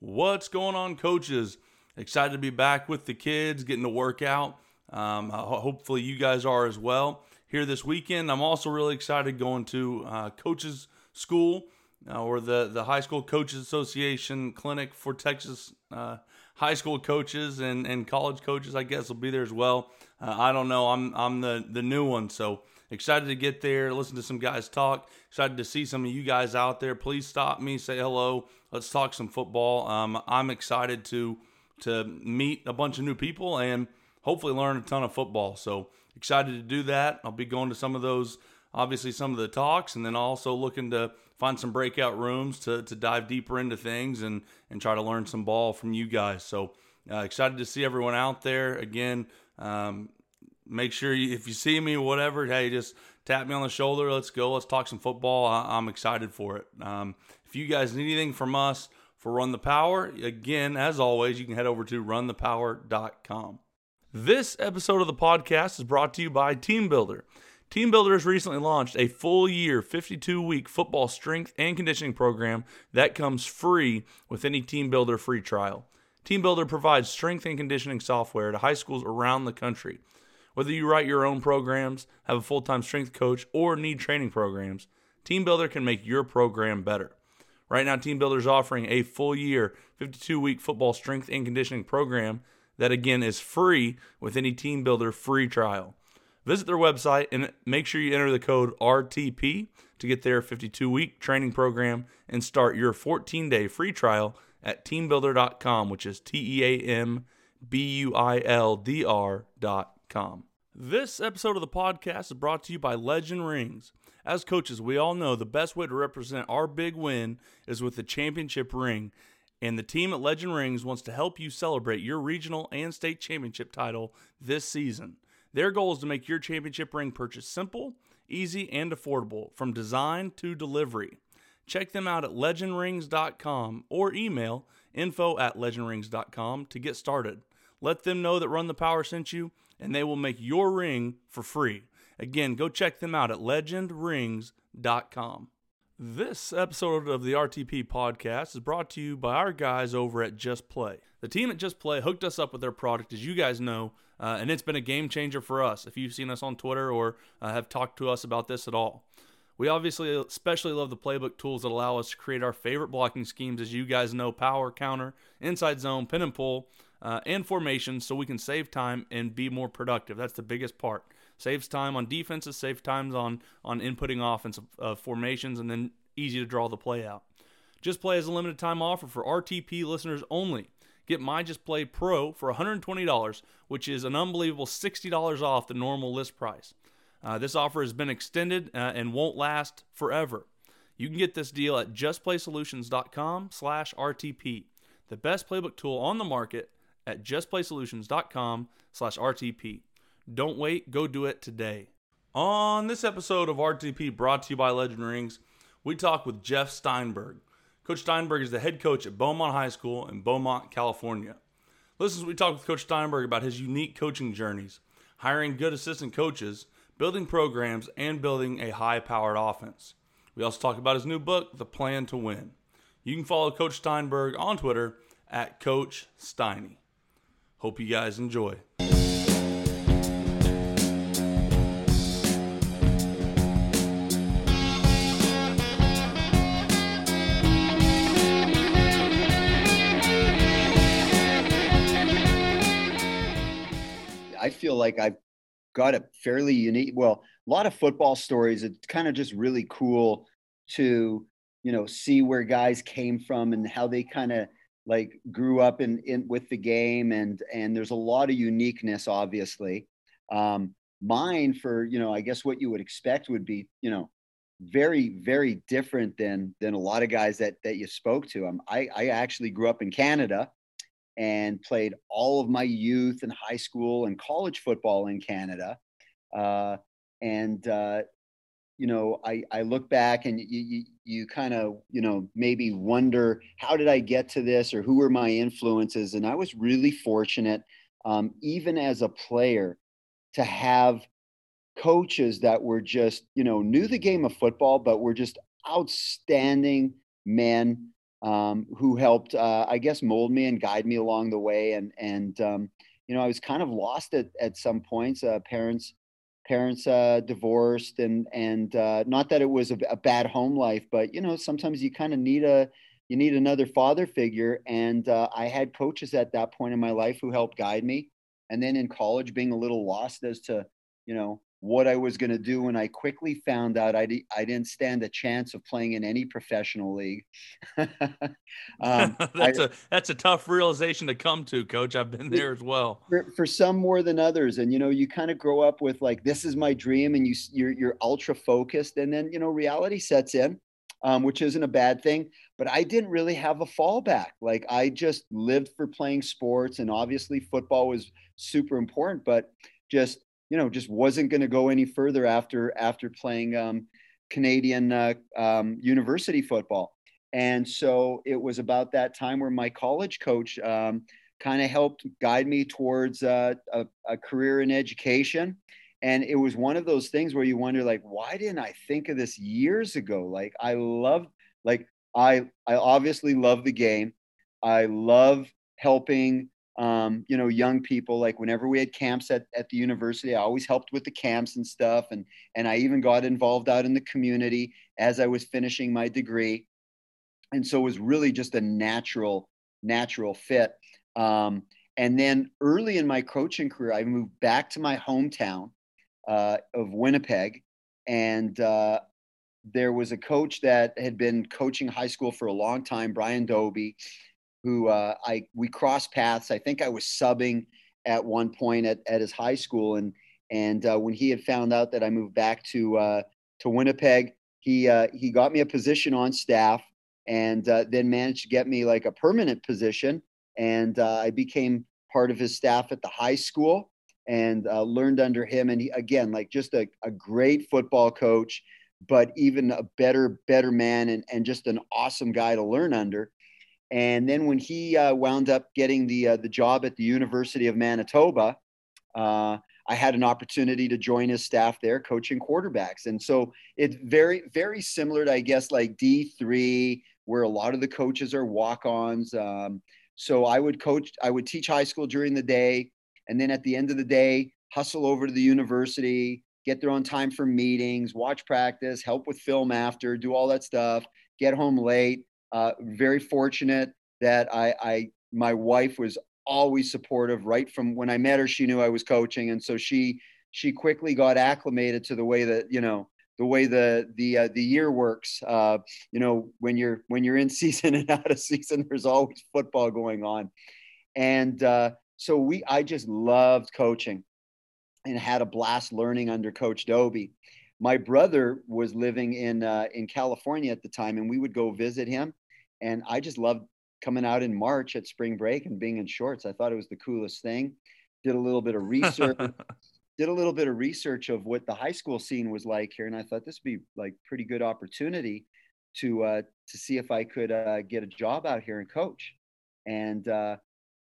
What's going on, coaches? Excited to be back with the kids, getting to work out. Um, hopefully, you guys are as well. Here this weekend, I'm also really excited going to uh, coaches school uh, or the the high school coaches association clinic for Texas uh, high school coaches and, and college coaches. I guess will be there as well. Uh, I don't know. I'm I'm the the new one, so excited to get there, listen to some guys talk. Excited to see some of you guys out there. Please stop me, say hello. Let's talk some football. Um, I'm excited to to meet a bunch of new people and hopefully learn a ton of football. So excited to do that. I'll be going to some of those, obviously some of the talks, and then also looking to find some breakout rooms to to dive deeper into things and and try to learn some ball from you guys. So uh, excited to see everyone out there again. Um, make sure you, if you see me, whatever, hey, just tap me on the shoulder. Let's go. Let's talk some football. I, am excited for it. Um, if you guys need anything from us for Run the Power, again, as always, you can head over to runthepower.com. This episode of the podcast is brought to you by TeamBuildr. Team Builder has recently launched a full year, 52 week football strength and conditioning program that comes free with any TeamBuildr free trial. Team Builder provides strength and conditioning software to high schools around the country. Whether you write your own programs, have a full time strength coach, or need training programs, TeamBuildr can make your program better. Right now, TeamBuildr is offering a full year, 52 week football strength and conditioning program that again is free with any TeamBuildr free trial. Visit their website and make sure you enter the code RTP to get their 52 week training program and start your 14 day free trial at teambuildr.com, which is T E A M B U I L D R.com. This episode of the podcast is brought to you by Legend Rings. As coaches, we all know the best way to represent our big win is with the championship ring, and the team at Legend Rings wants to help you celebrate your regional and state championship title this season. Their goal is to make your championship ring purchase simple, easy, and affordable from design to delivery. Check them out at legendrings.com or email info at legendrings.com to get started. Let them know that Run the Power sent you and they will make your ring for free. Again, go check them out at legendrings.com. This episode of the RTP podcast is brought to you by our guys over at Just Play. The team at Just Play hooked us up with their product, as you guys know, uh, and it's been a game changer for us. If you've seen us on Twitter or uh, have talked to us about this at all, we obviously especially love the playbook tools that allow us to create our favorite blocking schemes, as you guys know power, counter, inside zone, pin and pull, uh, and formations so we can save time and be more productive. That's the biggest part. Saves time on defenses, saves times on on inputting offensive uh, formations, and then easy to draw the play out. Just Play has a limited time offer for RTP listeners only. Get My Just Play Pro for $120, which is an unbelievable $60 off the normal list price. Uh, this offer has been extended uh, and won't last forever. You can get this deal at justplaysolutions.com slash RTP, the best playbook tool on the market at justplaysolutions.com slash RTP. Don't wait, go do it today. On this episode of RTP brought to you by Legend Rings, we talk with Jeff Steinberg. Coach Steinberg is the head coach at Beaumont High School in Beaumont, California. Listen, we talk with Coach Steinberg about his unique coaching journeys, hiring good assistant coaches, building programs, and building a high powered offense. We also talk about his new book, The Plan to Win. You can follow Coach Steinberg on Twitter at Coach Steiny. Hope you guys enjoy. I feel like I've got a fairly unique, well, a lot of football stories. It's kind of just really cool to, you know, see where guys came from and how they kind of like grew up in, in with the game and and there's a lot of uniqueness obviously. Um mine for you know i guess what you would expect would be you know very very different than than a lot of guys that that you spoke to. Um, i i actually grew up in canada and played all of my youth and high school and college football in canada. Uh, and uh, you know, I, I look back and you, you, you kind of, you know, maybe wonder how did I get to this or who were my influences? And I was really fortunate, um, even as a player, to have coaches that were just, you know, knew the game of football, but were just outstanding men um, who helped, uh, I guess, mold me and guide me along the way. And and um, you know, I was kind of lost at at some points. Uh, parents parents uh, divorced, and and uh, not that it was a, a, bad home life, but you know, sometimes you kind of need a you need another father figure. And uh, I had coaches at that point in my life who helped guide me. And then in college, being a little lost as to you know what I was going to do. And I quickly found out I, di- I didn't stand a chance of playing in any professional league. um, that's, I, a, that's a tough realization to come to, coach. I've been there as well. For, for some more than others. And, you know, you kind of grow up with like, this is my dream and you, you're, you're ultra focused. And then, you know, reality sets in. Um, which isn't a bad thing. But I didn't really have a fallback. Like I just lived for playing sports, and obviously football was super important. But just you know just wasn't going to go any further after after playing um, Canadian uh, um, university football. And so it was about that time where my college coach um, kind of helped guide me towards uh, a, a, career in education. And it was one of those things where you wonder, like, why didn't I think of this years ago? Like, I love, like, I I obviously love the game. I love helping um, you know, young people. Like whenever we had camps at, at the university, I always helped with the camps and stuff. And, and I even got involved out in the community as I was finishing my degree. And so it was really just a natural, natural fit. Um, and then early in my coaching career, I moved back to my hometown uh, of Winnipeg. And uh, there was a coach that had been coaching high school for a long time, Brian Dobie who uh, I we crossed paths. I think I was subbing at one point at, at his high school, and and uh, when he had found out that I moved back to uh, to Winnipeg, he uh, he got me a position on staff, and uh, then managed to get me like a permanent position, and uh, I became part of his staff at the high school and learned under him. And he, again, like just a, a great football coach, but even a better better man and and just an awesome guy to learn under and then when he uh, wound up getting the uh, the job at the University of Manitoba, uh, I had an opportunity to join his staff there, coaching quarterbacks. And so it's very very similar to I guess like D three, where a lot of the coaches are walk-ons. Um, so I would coach, I would teach high school during the day, and then at the end of the day, hustle over to the university, get there on time for meetings, watch practice, help with film after, do all that stuff, get home late uh, very fortunate that I, I, my wife was always supportive. Right from when I met her, she knew I was coaching, and so she, she quickly got acclimated to the way that you know the way the the uh, the year works. Uh, you know, when you're when you're in season and out of season, there's always football going on, and uh, so we I just loved coaching, and had a blast learning under Coach Dobie my brother was living in uh, in California at the time, and we would go visit him. And I just loved coming out in March at spring break and being in shorts. I thought it was the coolest thing. Did a little bit of research. did a little bit of research of what the high school scene was like here, and I thought this would be like pretty good opportunity to uh, to see if I could uh, get a job out here and coach. And uh,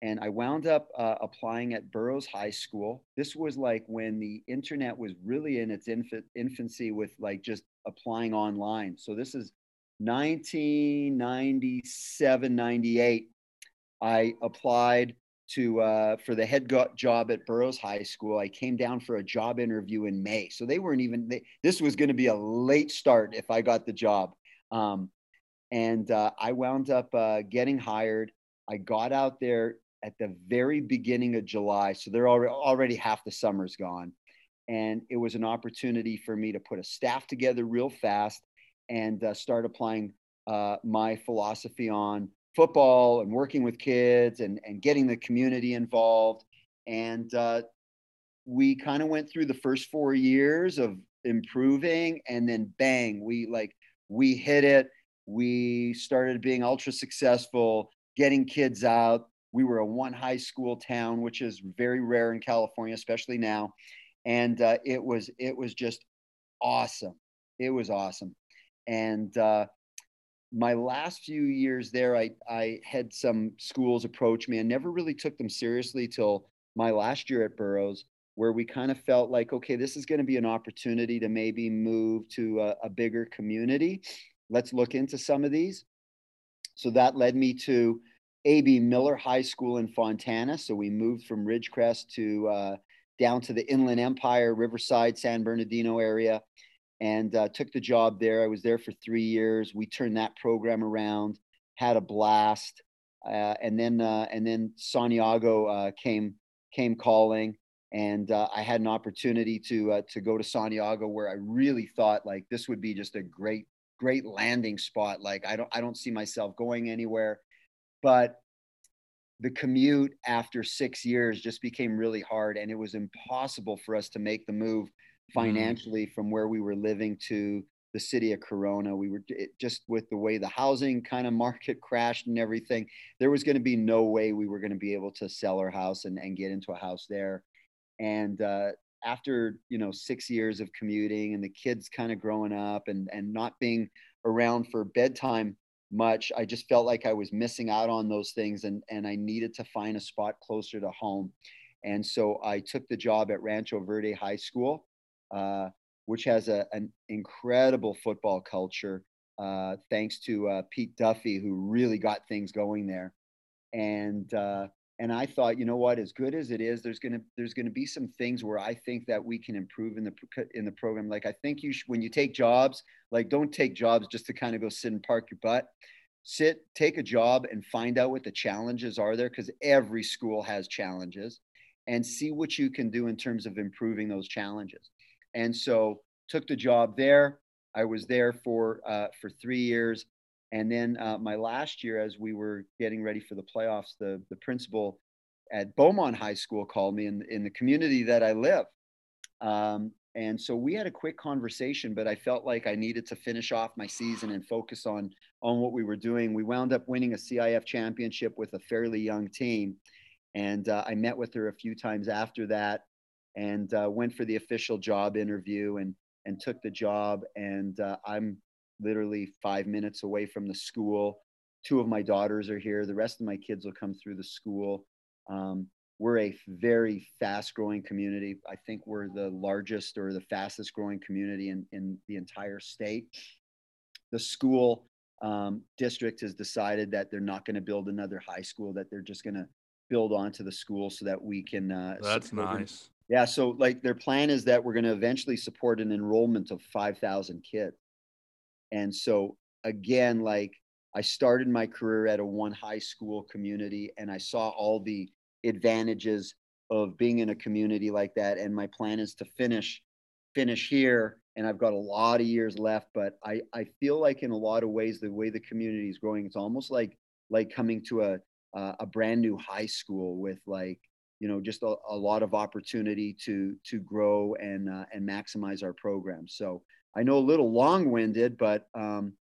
and I wound up uh, applying at Burroughs High School. This was like when the internet was really in its inf- infancy with like just applying online. So this is 1997, 98. I applied to uh, for the head job at Burroughs High School. I came down for a job interview in May, so they weren't even. They, this was going to be a late start if I got the job, um, and uh, I wound up uh, getting hired. I got out there at the very beginning of July. So they're already, already half the summer's gone. And it was an opportunity for me to put a staff together real fast and uh, start applying uh, my philosophy on football and working with kids and, and getting the community involved. And uh, we kind of went through the first four years of improving and then bang, we like, we hit it. We started being ultra successful, getting kids out, we were a one high school town, which is very rare in California, especially now. And uh, it was it was just awesome. It was awesome. And uh, my last few years there, I I had some schools approach me. I never really took them seriously till my last year at Burroughs, where we kind of felt like, okay, this is going to be an opportunity to maybe move to a, a bigger community. Let's look into some of these. So that led me to AB Miller High School in Fontana. So we moved from Ridgecrest to uh, down to the Inland Empire, Riverside, San Bernardino area, and uh, took the job there. I was there for three years. We turned that program around, had a blast, uh, and then uh, and then Santiago uh, came came calling, and uh, I had an opportunity to uh, to go to Santiago, where I really thought like this would be just a great great landing spot. Like I don't I don't see myself going anywhere, but the commute after six years just became really hard and it was impossible for us to make the move. Financially mm. from where we were living to the city of corona we were just with the way the housing kind of market crashed and everything there was going to be no way we were going to be able to sell our house and, and get into a house there and uh, after you know six years of commuting and the kids kind of growing up and and not being around for bedtime much. I just felt like I was missing out on those things and, and I needed to find a spot closer to home. And so I took the job at Rancho Verde High School, uh, which has a, an incredible football culture, uh, thanks to uh, Pete Duffy, who really got things going there. And uh, and I thought, you know what, as good as it is, there's gonna there's gonna be some things where I think that we can improve in the in the program. Like I think you should, when you take jobs, like don't take jobs just to kind of go sit and park your butt. Sit, take a job, and find out what the challenges are there, because every school has challenges, and see what you can do in terms of improving those challenges. And so took the job there. I was there for uh, for three years. And then uh, my last year, as we were getting ready for the playoffs, the, the principal at Beaumont High School called me in, in the community that I live. Um, and so we had a quick conversation, but I felt like I needed to finish off my season and focus on, on what we were doing. We wound up winning a CIF championship with a fairly young team. And uh, I met with her a few times after that and uh, went for the official job interview and, and took the job. And uh, I'm literally five minutes away from the school. Two of my daughters are here. The rest of my kids will come through the school. Um, we're a very fast growing community. I think we're the largest or the fastest growing community in, in the entire state. The school um, district has decided that they're not going to build another high school, that they're just going to build onto the school so that we can. Uh, That's nice. Yeah. So, like, their plan is that we're going to eventually support an enrollment of 5,000 kids. And so again, like I started my career at a one high school community and I saw all the advantages of being in a community like that. And my plan is to finish finish here. And I've got a lot of years left, but I, I feel like in a lot of ways, the way the community is growing, it's almost like like coming to a uh, a brand new high school with like you know just a, a lot of opportunity to to grow and uh, and maximize our program so I know a little long-winded, but um,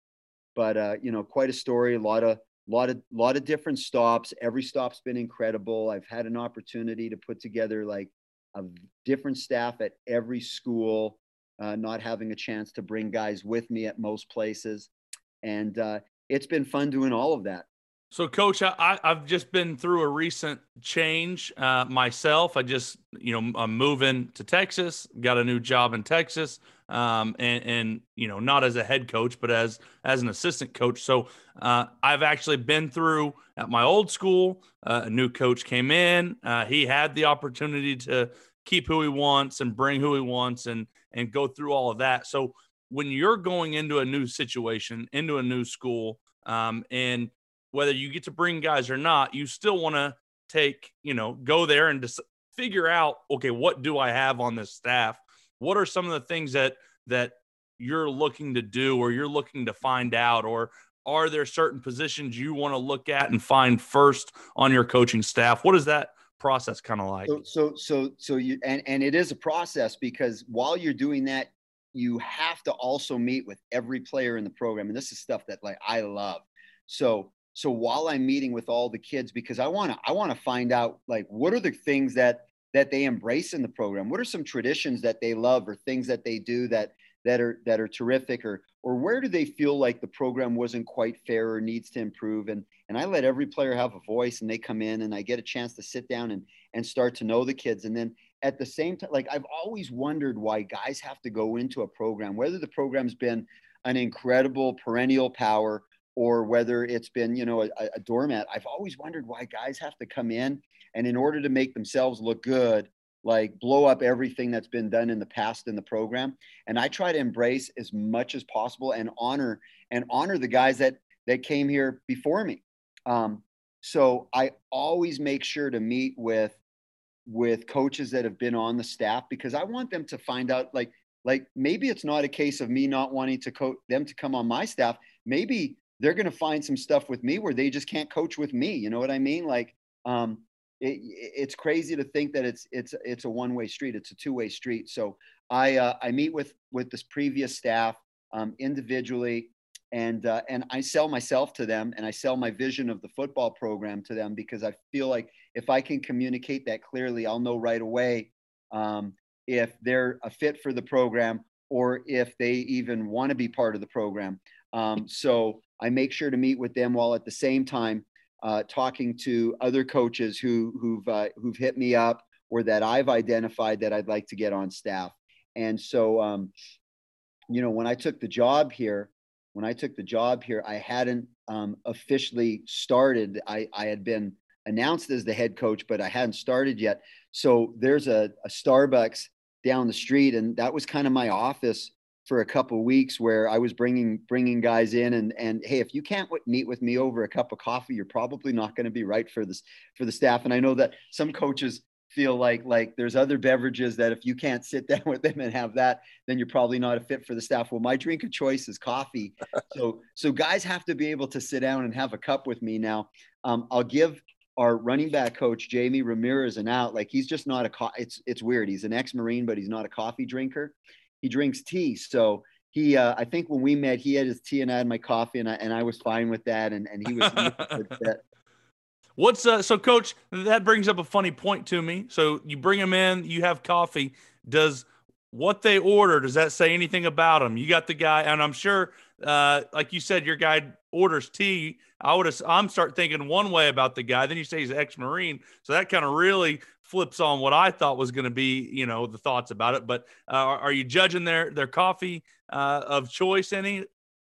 but uh, you know, quite a story. A lot of lot of lot of different stops. Every stop's been incredible. I've had an opportunity to put together like a different staff at every school. Uh, not having a chance to bring guys with me at most places, and uh, it's been fun doing all of that. So, Coach, I, have just been through a recent change uh, myself. I just, you know, I'm moving to Texas, got a new job in Texas, um, and, and you know, not as a head coach, but as as an assistant coach. So, uh, I've actually been through at my old school. Uh, a new coach came in. Uh, he had the opportunity to keep who he wants and bring who he wants, and and go through all of that. So, when you're going into a new situation, into a new school, um, and whether you get to bring guys or not, you still want to take, you know, go there and just figure out, okay, what do I have on this staff? What are some of the things that that you're looking to do or you're looking to find out or are there certain positions you want to look at and find first on your coaching staff? What is that process kind of like? So, so, so, so you, and, and it is a process because while you're doing that, you have to also meet with every player in the program. And this is stuff that like I love. So so while i'm meeting with all the kids because i want to i want to find out like what are the things that that they embrace in the program? What are some traditions that they love or things that they do that that are that are terrific? Or or where do they feel like the program wasn't quite fair or needs to improve? And and i let every player have a voice and they come in and i get a chance to sit down and and start to know the kids. And then at the same time like i've always wondered why guys have to go into a program whether the program's been an incredible perennial power or whether it's been, you know, a, a doormat. I've always wondered why guys have to come in and in order to make themselves look good, like blow up everything that's been done in the past in the program. And I try to embrace as much as possible and honor and honor the guys that that came here before me. Um, so I always make sure to meet with with coaches that have been on the staff because I want them to find out like like maybe it's not a case of me not wanting to coach them to come on my staff. Maybe they're going to find some stuff with me where they just can't coach with me. You know what I mean? Like, um, it, it's crazy to think that it's it's it's a one way street. It's a two way street. So I uh, I meet with with this previous staff um, individually, and uh, and I sell myself to them, and I sell my vision of the football program to them because I feel like if I can communicate that clearly, I'll know right away um, if they're a fit for the program or if they even want to be part of the program. Um, so I make sure to meet with them while at the same time uh, talking to other coaches who who've uh, who've hit me up or that I've identified that I'd like to get on staff. And so, um, you know, when I took the job here, when I took the job here, I hadn't um, officially started. I, I had been announced as the head coach, but I hadn't started yet. So there's a, a Starbucks down the street, and that was kind of my office for a couple weeks where I was bringing bringing guys in and and hey if you can't w- meet with me over a cup of coffee you're probably not going to be right for this for the staff. And I know that some coaches feel like like there's other beverages that if you can't sit down with them and have that then you're probably not a fit for the staff. Well my drink of choice is coffee. So so guys have to be able to sit down and have a cup with me now. Um, I'll give our running back coach Jamie Ramirez an out. Like he's just not a co- it's it's weird. He's an ex-marine but he's not a coffee drinker he drinks tea. So he, uh, I think when we met, he had his tea and I had my coffee, and I and I was fine with that, and and he was. What's uh, so, Coach? That brings up a funny point to me. So you bring him in, you have coffee. Does what they order does that say anything about them? You got the guy, and I'm sure, uh, like you said, your guy orders tea. I would have, I'm start thinking one way about the guy. Then you say he's ex-marine, so that kind of really flips on what I thought was going to be, you know, the thoughts about it. But uh, are you judging their their coffee uh, of choice any?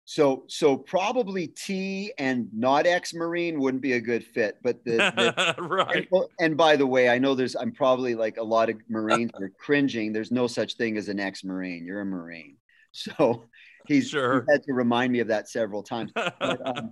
So so probably tea and not ex-marine wouldn't be a good fit. But the, the right. And, and, by the way, I know there's I'm probably like a lot of Marines are cringing. There's no such thing as an ex-marine. You're a Marine. So he's sure. he had to remind me of that several times. But, um,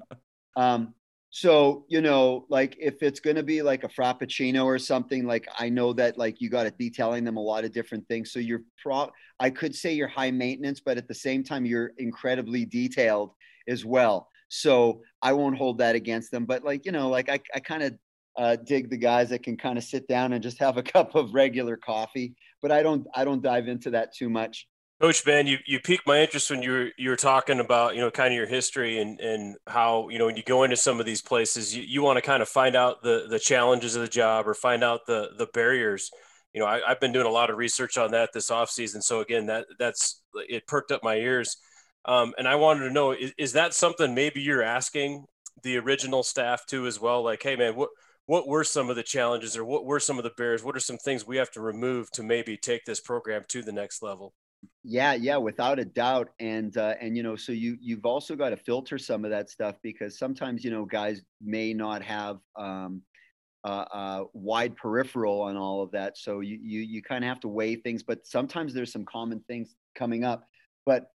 um, so you know like if it's going to be like a frappuccino or something like i know that like you got to be telling them a lot of different things. So you're pro i could say you're high maintenance but at the same time you're incredibly detailed as well. So i won't hold that against them. But like you know like i, I kind of uh, dig the guys that can kind of sit down and just have a cup of regular coffee. But i don't i don't dive into that too much Coach Ben, you, you piqued my interest when you were you were talking about you know kind of your history and and how you know when you go into some of these places you, you want to kind of find out the the challenges of the job or find out the the barriers. You know, I, have been doing a lot of research on that this off season. So again, that that's it perked up my ears, um, and I wanted to know is, is that something maybe you're asking the original staff too as well? Like, hey man, what what were some of the challenges or what were some of the barriers? What are some things we have to remove to maybe take this program to the next level? Yeah, yeah, without a doubt. And uh, and you know, so you you've also got to filter some of that stuff because sometimes you know guys may not have um, uh, wide peripheral on all of that. So you you you kind of have to weigh things. But sometimes there's some common things coming up. But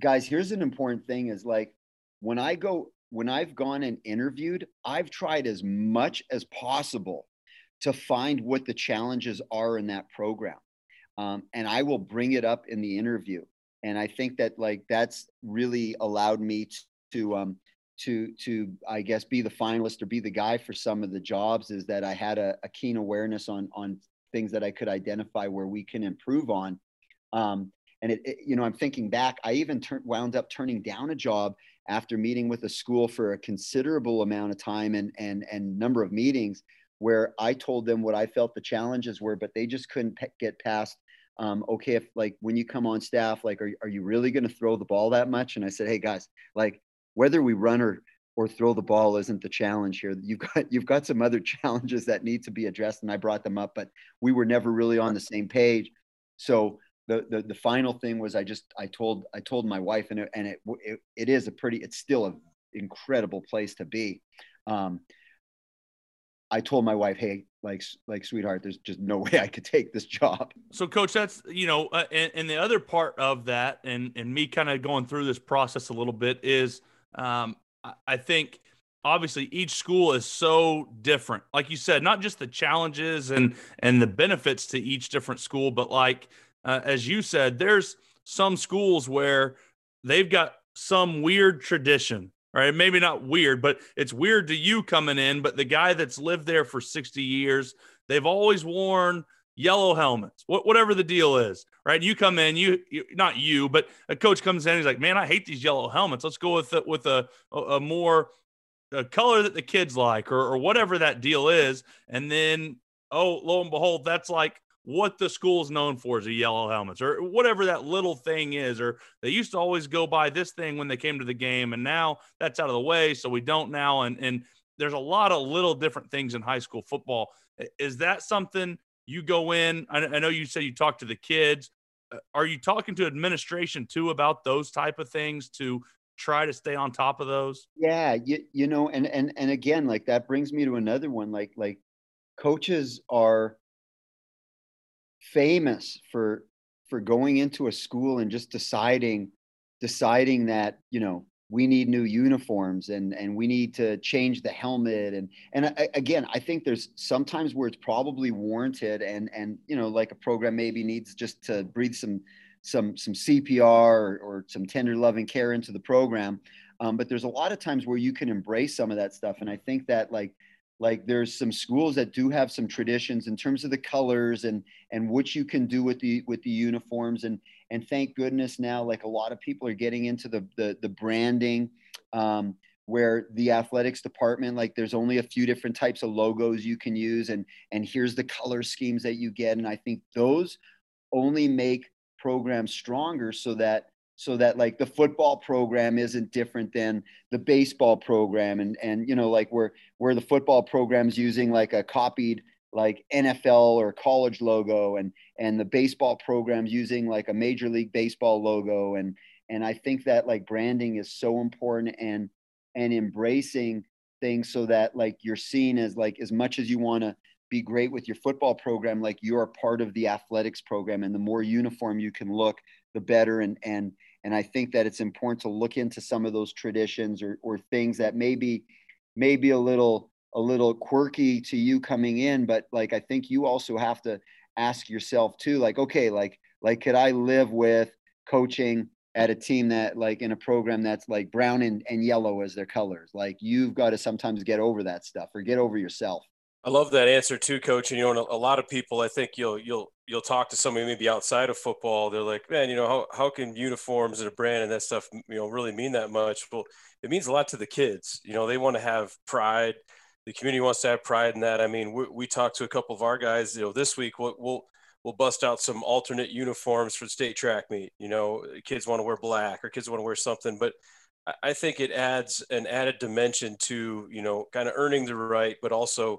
guys, here's an important thing: is like when I go when I've gone and interviewed, I've tried as much as possible to find what the challenges are in that program um, and I will bring it up in the interview. And I think that like that's really allowed me to um, to to I guess be the finalist or be the guy for some of the jobs is that I had a, a keen awareness on on things that I could identify where we can improve on. Um, and it, it, you know, I'm thinking back. I even tur- wound up turning down a job after meeting with a school for a considerable amount of time and and and number of meetings where I told them what I felt the challenges were, but they just couldn't get past. Um, okay, if like when you come on staff, like, are, are you really going to throw the ball that much? And I said, hey guys, like whether we run or or throw the ball isn't the challenge here. You've got you've got some other challenges that need to be addressed, and I brought them up, but we were never really on the same page. So the the, the final thing was I just I told I told my wife, and it, and it, it it is a pretty it's still an incredible place to be. Um, I told my wife, "Hey, like, like, sweetheart, there's just no way I could take this job." So, coach, that's you know, uh, and, and, the other part of that, and and me kind of going through this process a little bit is, um, I, think obviously each school is so different like you said not just the challenges and and the benefits to each different school but like uh, as you said there's some schools where they've got some weird tradition right? Maybe not weird, but it's weird to you coming in. But the guy that's lived there for 60 years, they've always worn yellow helmets, whatever the deal is, right? You come in, you, you, not you, but a coach comes in, he's like, man, I hate these yellow helmets. Let's go with with a, a more a color that the kids like, or, or whatever that deal is, and then oh, lo and behold, that's like what the school is known for is the yellow helmets or whatever that little thing is or they used to always go by this thing when they came to the game and now that's out of the way so we don't now and and there's a lot of little different things in high school football. Is that something you go in i, I know you said you talk to the kids uh, are you talking to administration too about those type of things to try to stay on top of those? Yeah you, you know and and and again like that brings me to another one like like coaches are famous for for going into a school and just deciding deciding that you know we need new uniforms and and we need to change the helmet. And and I, again i think there's sometimes where it's probably warranted and and you know like a program maybe needs just to breathe some some some cpr or, or some tender loving care into the program. Um, but there's a lot of times where you can embrace some of that stuff. And i think that like like there's some schools that do have some traditions in terms of the colors and and what you can do with the with the uniforms. And and thank goodness now like a lot of people are getting into the the, the branding um, where the athletics department like there's only a few different types of logos you can use. And and here's the color schemes that you get. And i think those only make programs stronger so that so that like the football program isn't different than the baseball program. And and you know like where where the football program's using like a copied like NFL or college logo and and the baseball program's using like a major league baseball logo. And and I think that like branding is so important and and embracing things so that like you're seen as like as much as you want to be great with your football program like you're part of the athletics program. And the more uniform you can look the better. And and and i think that it's important to look into some of those traditions or or things that maybe maybe a little a little quirky to you coming in. But like i think you also have to ask yourself too like okay like like could i live with coaching at a team that like in a program that's like brown and, and yellow as their colors? Like you've got to sometimes get over that stuff or get over yourself. I love that answer too, coach. And you know, a lot of people, I think you'll you'll you'll talk to somebody maybe outside of football. They're like, man, you know, how how can uniforms and a brand and that stuff, you know, really mean that much? Well, it means a lot to the kids. You know, they want to have pride. The community wants to have pride in that. I mean, we, we talked to a couple of our guys. You know, this week we'll, we'll we'll bust out some alternate uniforms for the state track meet. You know, kids want to wear black or kids want to wear something, but I think it adds an added dimension to you know kind of earning the right, but also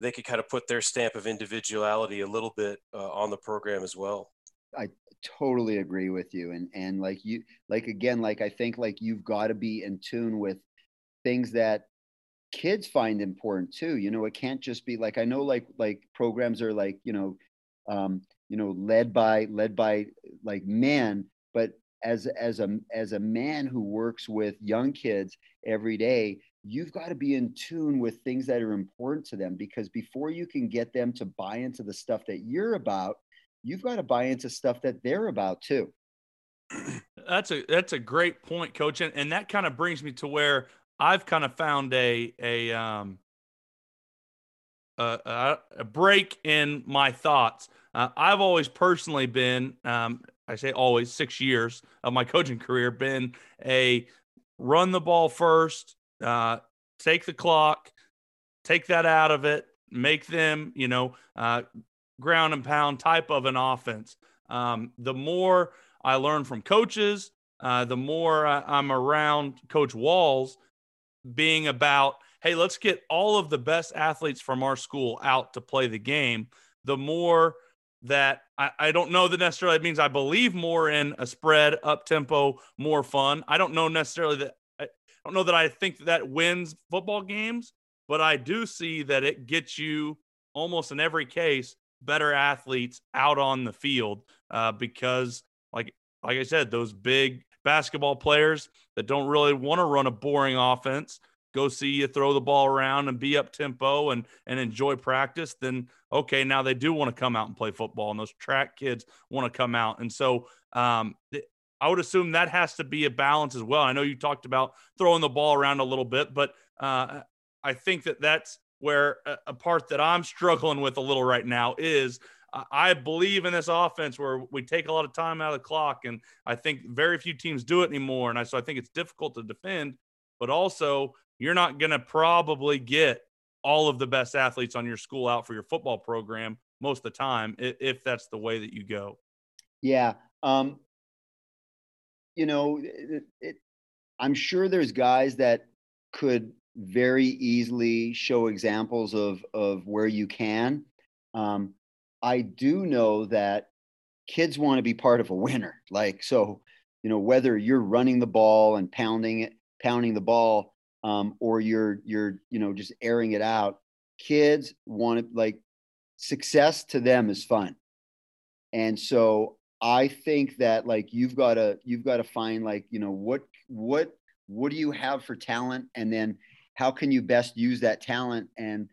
they could kind of put their stamp of individuality a little bit uh, on the program as well. I totally agree with you, and and like you, like again, like I think like you've got to be in tune with things that kids find important too. You know, it can't just be like I know like like programs are like you know, um, you know, led by led by like men, but as as a as a man who works with young kids every day you've got to be in tune with things that are important to them because before you can get them to buy into the stuff that you're about you've got to buy into stuff that they're about too. That's a that's a great point coach and, and that kind of brings me to where i've kind of found a a um a, a break in my thoughts. Uh, i've always personally been um i say always six years of my coaching career been a run the ball first uh, take the clock, take that out of it, make them, you know, uh, ground and pound type of an offense. Um, the more I learn from coaches, uh, the more I'm around Coach Walls being about, hey, let's get all of the best athletes from our school out to play the game, the more that I, I don't know that necessarily means I believe more in a spread, up tempo, more fun. I don't know necessarily that I don't know that I think that wins football games, but I do see that it gets you almost in every case better athletes out on the field uh, because, like like I said, those big basketball players that don't really want to run a boring offense go see you throw the ball around and be up tempo and and enjoy practice then okay now they do want to come out and play football and those track kids want to come out. And so um, I would assume that has to be a balance as well. I know you talked about throwing the ball around a little bit, but uh, I think that that's where a, part that I'm struggling with a little right now is I believe in this offense where we take a lot of time out of the clock, and I think very few teams do it anymore. And I, so I think it's difficult to defend, but also you're not going to probably get all of the best athletes on your school out for your football program most of the time if, if that's the way that you go. Yeah. Um, you know, it, it, I'm sure there's guys that could very easily show examples of of where you can. Um, I do know that kids want to be part of a winner. Like so, you know, whether you're running the ball and pounding it, pounding the ball, um, or you're you're you know just airing it out. Kids want to like success to them is fun, and so I think that like you've got to you've got to find like you know what what what do you have for talent? And then how can you best use that talent? And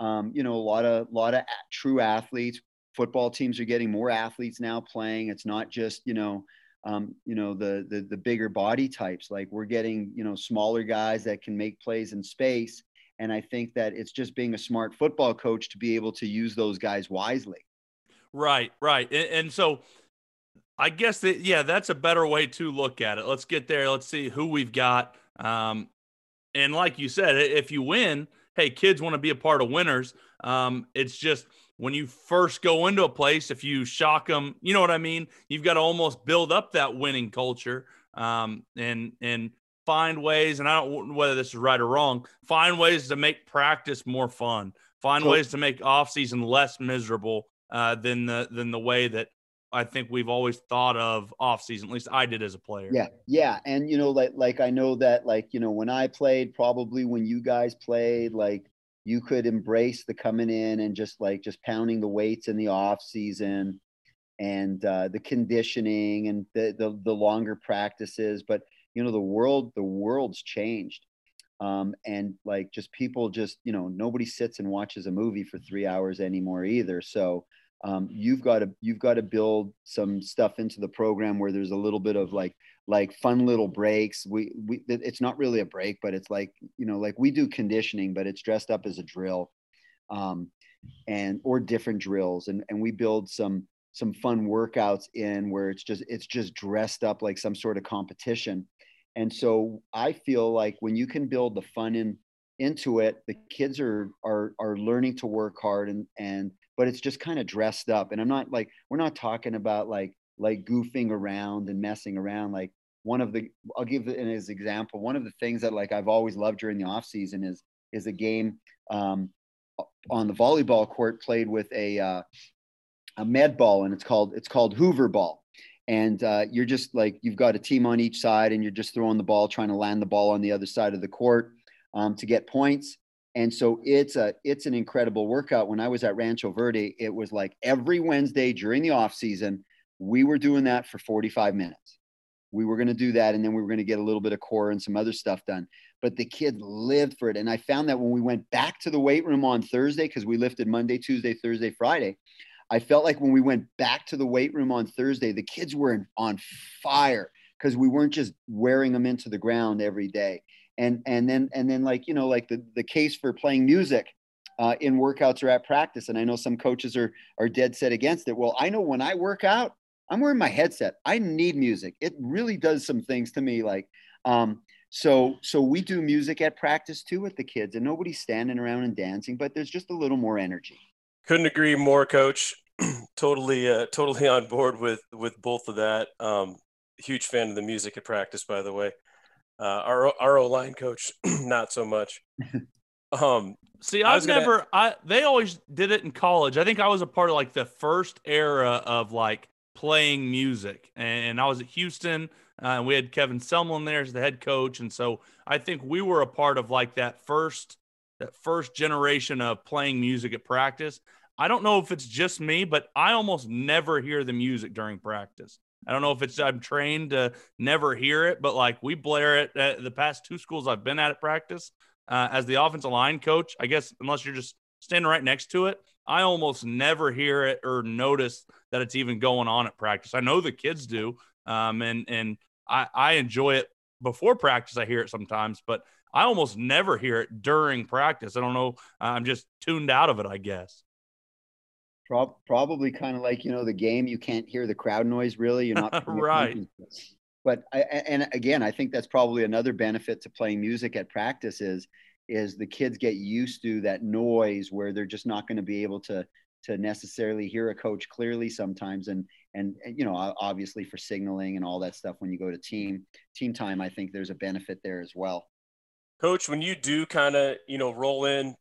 um, you know a lot of a lot of true athletes football teams are getting more athletes now playing. It's not just you know um, you know the, the the bigger body types. Like we're getting you know smaller guys that can make plays in space. And i think that it's just being a smart football coach to be able to use those guys wisely. Right right. And, and so I guess that yeah, that's a better way to look at it. Let's get there. Let's see who we've got. Um, and like you said, if you win, hey, kids want to be a part of winners. Um, it's just when you first go into a place, if you shock them, you know what I mean. You've got to almost build up that winning culture um, and and find ways. And I don't whether this is right or wrong. Find ways to make practice more fun. Find cool. ways to make off season less miserable uh, than the than the way that I think we've always thought of off season. At least I did as a player. Yeah, yeah, and you know, like like I know that like you know when I played, probably when you guys played, like you could embrace the coming in and just like just pounding the weights in the off season and uh, the conditioning and the, the the longer practices. But you know, the world the world's changed. Um, and like just people just you know nobody sits and watches a movie for three hours anymore either so um, you've got to you've got to build some stuff into the program where there's a little bit of like like fun little breaks. We we it's not really a break but it's like you know like we do conditioning but it's dressed up as a drill um, and or different drills and and we build some some fun workouts in where it's just it's just dressed up like some sort of competition. And so i feel like when you can build the fun in into it the kids are are are learning to work hard and and but it's just kind of dressed up. And I'm not like, we're not talking about like, like goofing around and messing around. Like one of the, I'll give it as an example. One of the things that like I've always loved during the off season is, is a game um, on the volleyball court played with a, uh, a med ball and it's called, it's called Hoover ball and uh, you're just like you've got a team on each side and you're just throwing the ball trying to land the ball on the other side of the court um, to get points and so it's a it's an incredible workout. When i was at rancho verde it was like every wednesday during the off season we were doing that for 45 minutes. We were going to do that and then we were going to get a little bit of core and some other stuff done. But the kids lived for it. And i found that when we went back to the weight room on thursday because we lifted monday tuesday thursday friday i felt like when we went back to the weight room on thursday the kids were on fire because we weren't just wearing them into the ground every day and and then and then like you know like the the case for playing music uh, in workouts or at practice. And i know some coaches are are dead set against it. Well i know when i work out i'm wearing my headset. I need music. It really does some things to me like um so so we do music at practice too with the kids and nobody's standing around and dancing but there's just a little more energy. Couldn't agree more coach. Totally uh, totally on board with with both of that. Um huge fan of the music at practice by the way uh, our our O line coach, not so much. Um, see, I've never. Gonna... I they always did it in college. I think I was a part of like the first era of like playing music. And I was at Houston, uh, and we had Kevin Sumlin there as the head coach, and so I think we were a part of like that first that first generation of playing music at practice. I don't know if it's just me, but I almost never hear the music during practice. I don't know if it's I'm trained to never hear it, but like we blare it at the past two schools I've been at at practice uh, as the offensive line coach. I guess unless you're just standing right next to it, I almost never hear it or notice that it's even going on at practice. I know the kids do, um, and and I, I enjoy it before practice. I hear it sometimes, but I almost never hear it during practice. I don't know. I'm just tuned out of it, I guess. Probably kind of like you know the game. You can't hear the crowd noise really. You're not right. But I, and again, I think that's probably another benefit to playing music at practice is is the kids get used to that noise where they're just not going to be able to to necessarily hear a coach clearly sometimes and, and and you know obviously for signaling and all that stuff when you go to team team time i think there's a benefit there as well coach when you do kind of you know roll in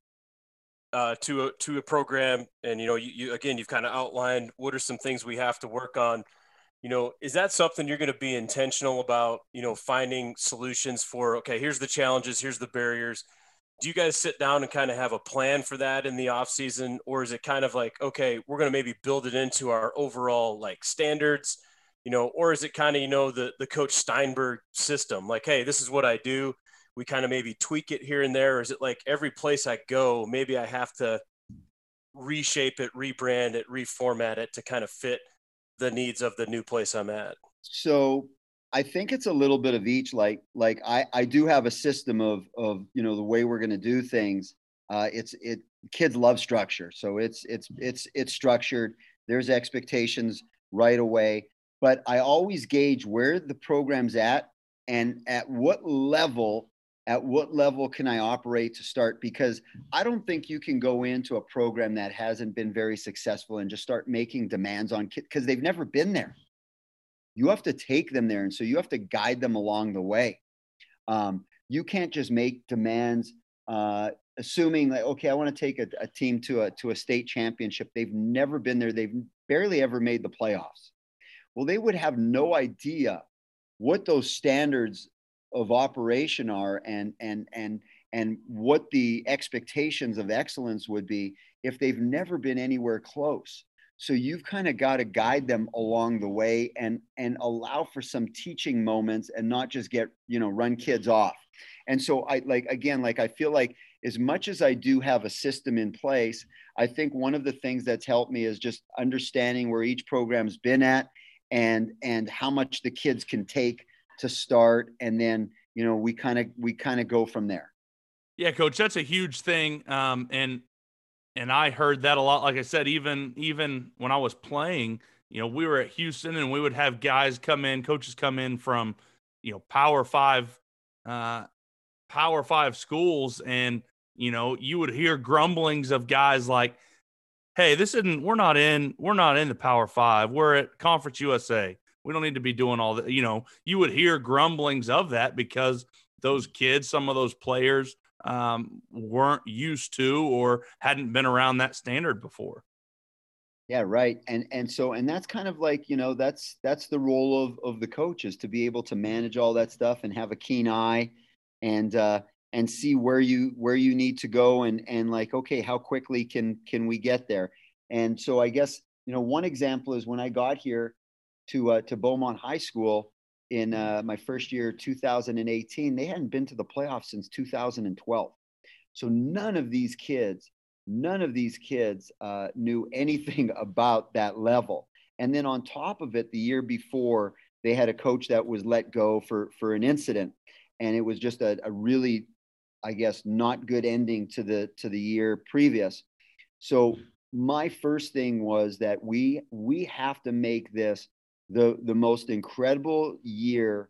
uh, to a to a program and you know you, you again you've kind of outlined what are some things we have to work on. You know is that something you're going to be intentional about you know finding solutions for okay here's the challenges here's the barriers. Do you guys sit down and kind of have a plan for that in the off season or is it kind of like okay we're going to maybe build it into our overall like standards you know or is it kind of you know the the coach steinberg system like hey this is what i do we kind of maybe tweak it here and there or is it like every place i go maybe i have to reshape it rebrand it reformat it to kind of fit the needs of the new place i'm at so I think it's a little bit of each. Like like I I do have a system of of you know the way we're going to do things. Uh, it's it kids love structure, so it's it's it's it's structured. There's expectations right away, but I always gauge where the program's at and at what level at what level can I operate to start? Because I don't think you can go into a program that hasn't been very successful and just start making demands on kids because they've never been there. You have to take them there and so you have to guide them along the way. Um, you can't just make demands uh, assuming like, okay i want to take a, a, team to a to a state championship. They've never been there. They've barely ever made the playoffs. Well they would have no idea what those standards of operation are and and and and what the expectations of excellence would be if they've never been anywhere close. So you've kind of got to guide them along the way and and allow for some teaching moments and not just get you know run kids off. And so i like again like i feel like as much as i do have a system in place i think one of the things that's helped me is just understanding where each program's been at and and how much the kids can take to start and then you know we kind of we kind of go from there yeah coach that's a huge thing um, and and I heard that a lot. Like I said, even even when I was playing, you know, we were at Houston and we would have guys come in, coaches come in from, you know, Power Five, uh, Power Five schools, and you know, you would hear grumblings of guys like, "Hey, this isn't. We're not in. We're not in the Power Five. We're at Conference USA. We don't need to be doing all that." You know, you would hear grumblings of that because those kids, some of those players um, weren't used to or hadn't been around that standard before. Yeah, right. And and so and that's kind of like, you know, that's that's the role of of the coaches to be able to manage all that stuff and have a keen eye and uh and see where you where you need to go and and like okay, how quickly can can we get there? And so I guess, you know, one example is when I got here to uh to Beaumont High School, in uh, my first year, 2018, they hadn't been to the playoffs since 2012. So none of these kids, none of these kids uh, knew anything about that level. And then on top of it, the year before, they had a coach that was let go for for an incident, and it was just a, a really, I guess, not good ending to the to the year previous. So my first thing was that we we have to make this the the most incredible year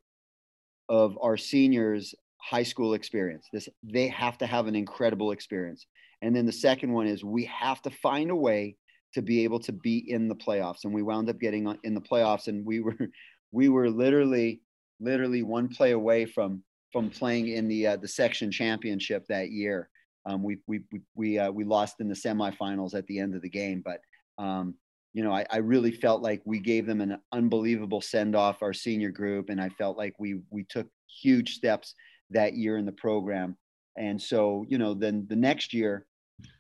of our seniors high school experience. This they have to have an incredible experience. And then the second one is we have to find a way to be able to be in the playoffs. And we wound up getting in the playoffs and we were we were literally literally one play away from from playing in the uh, the section championship that year. Um, we we we we, uh, we lost in the semifinals at the end of the game but um, you know, I, I really felt like we gave them an unbelievable send off our senior group, and I felt like we we took huge steps that year in the program. And so, you know, then the next year,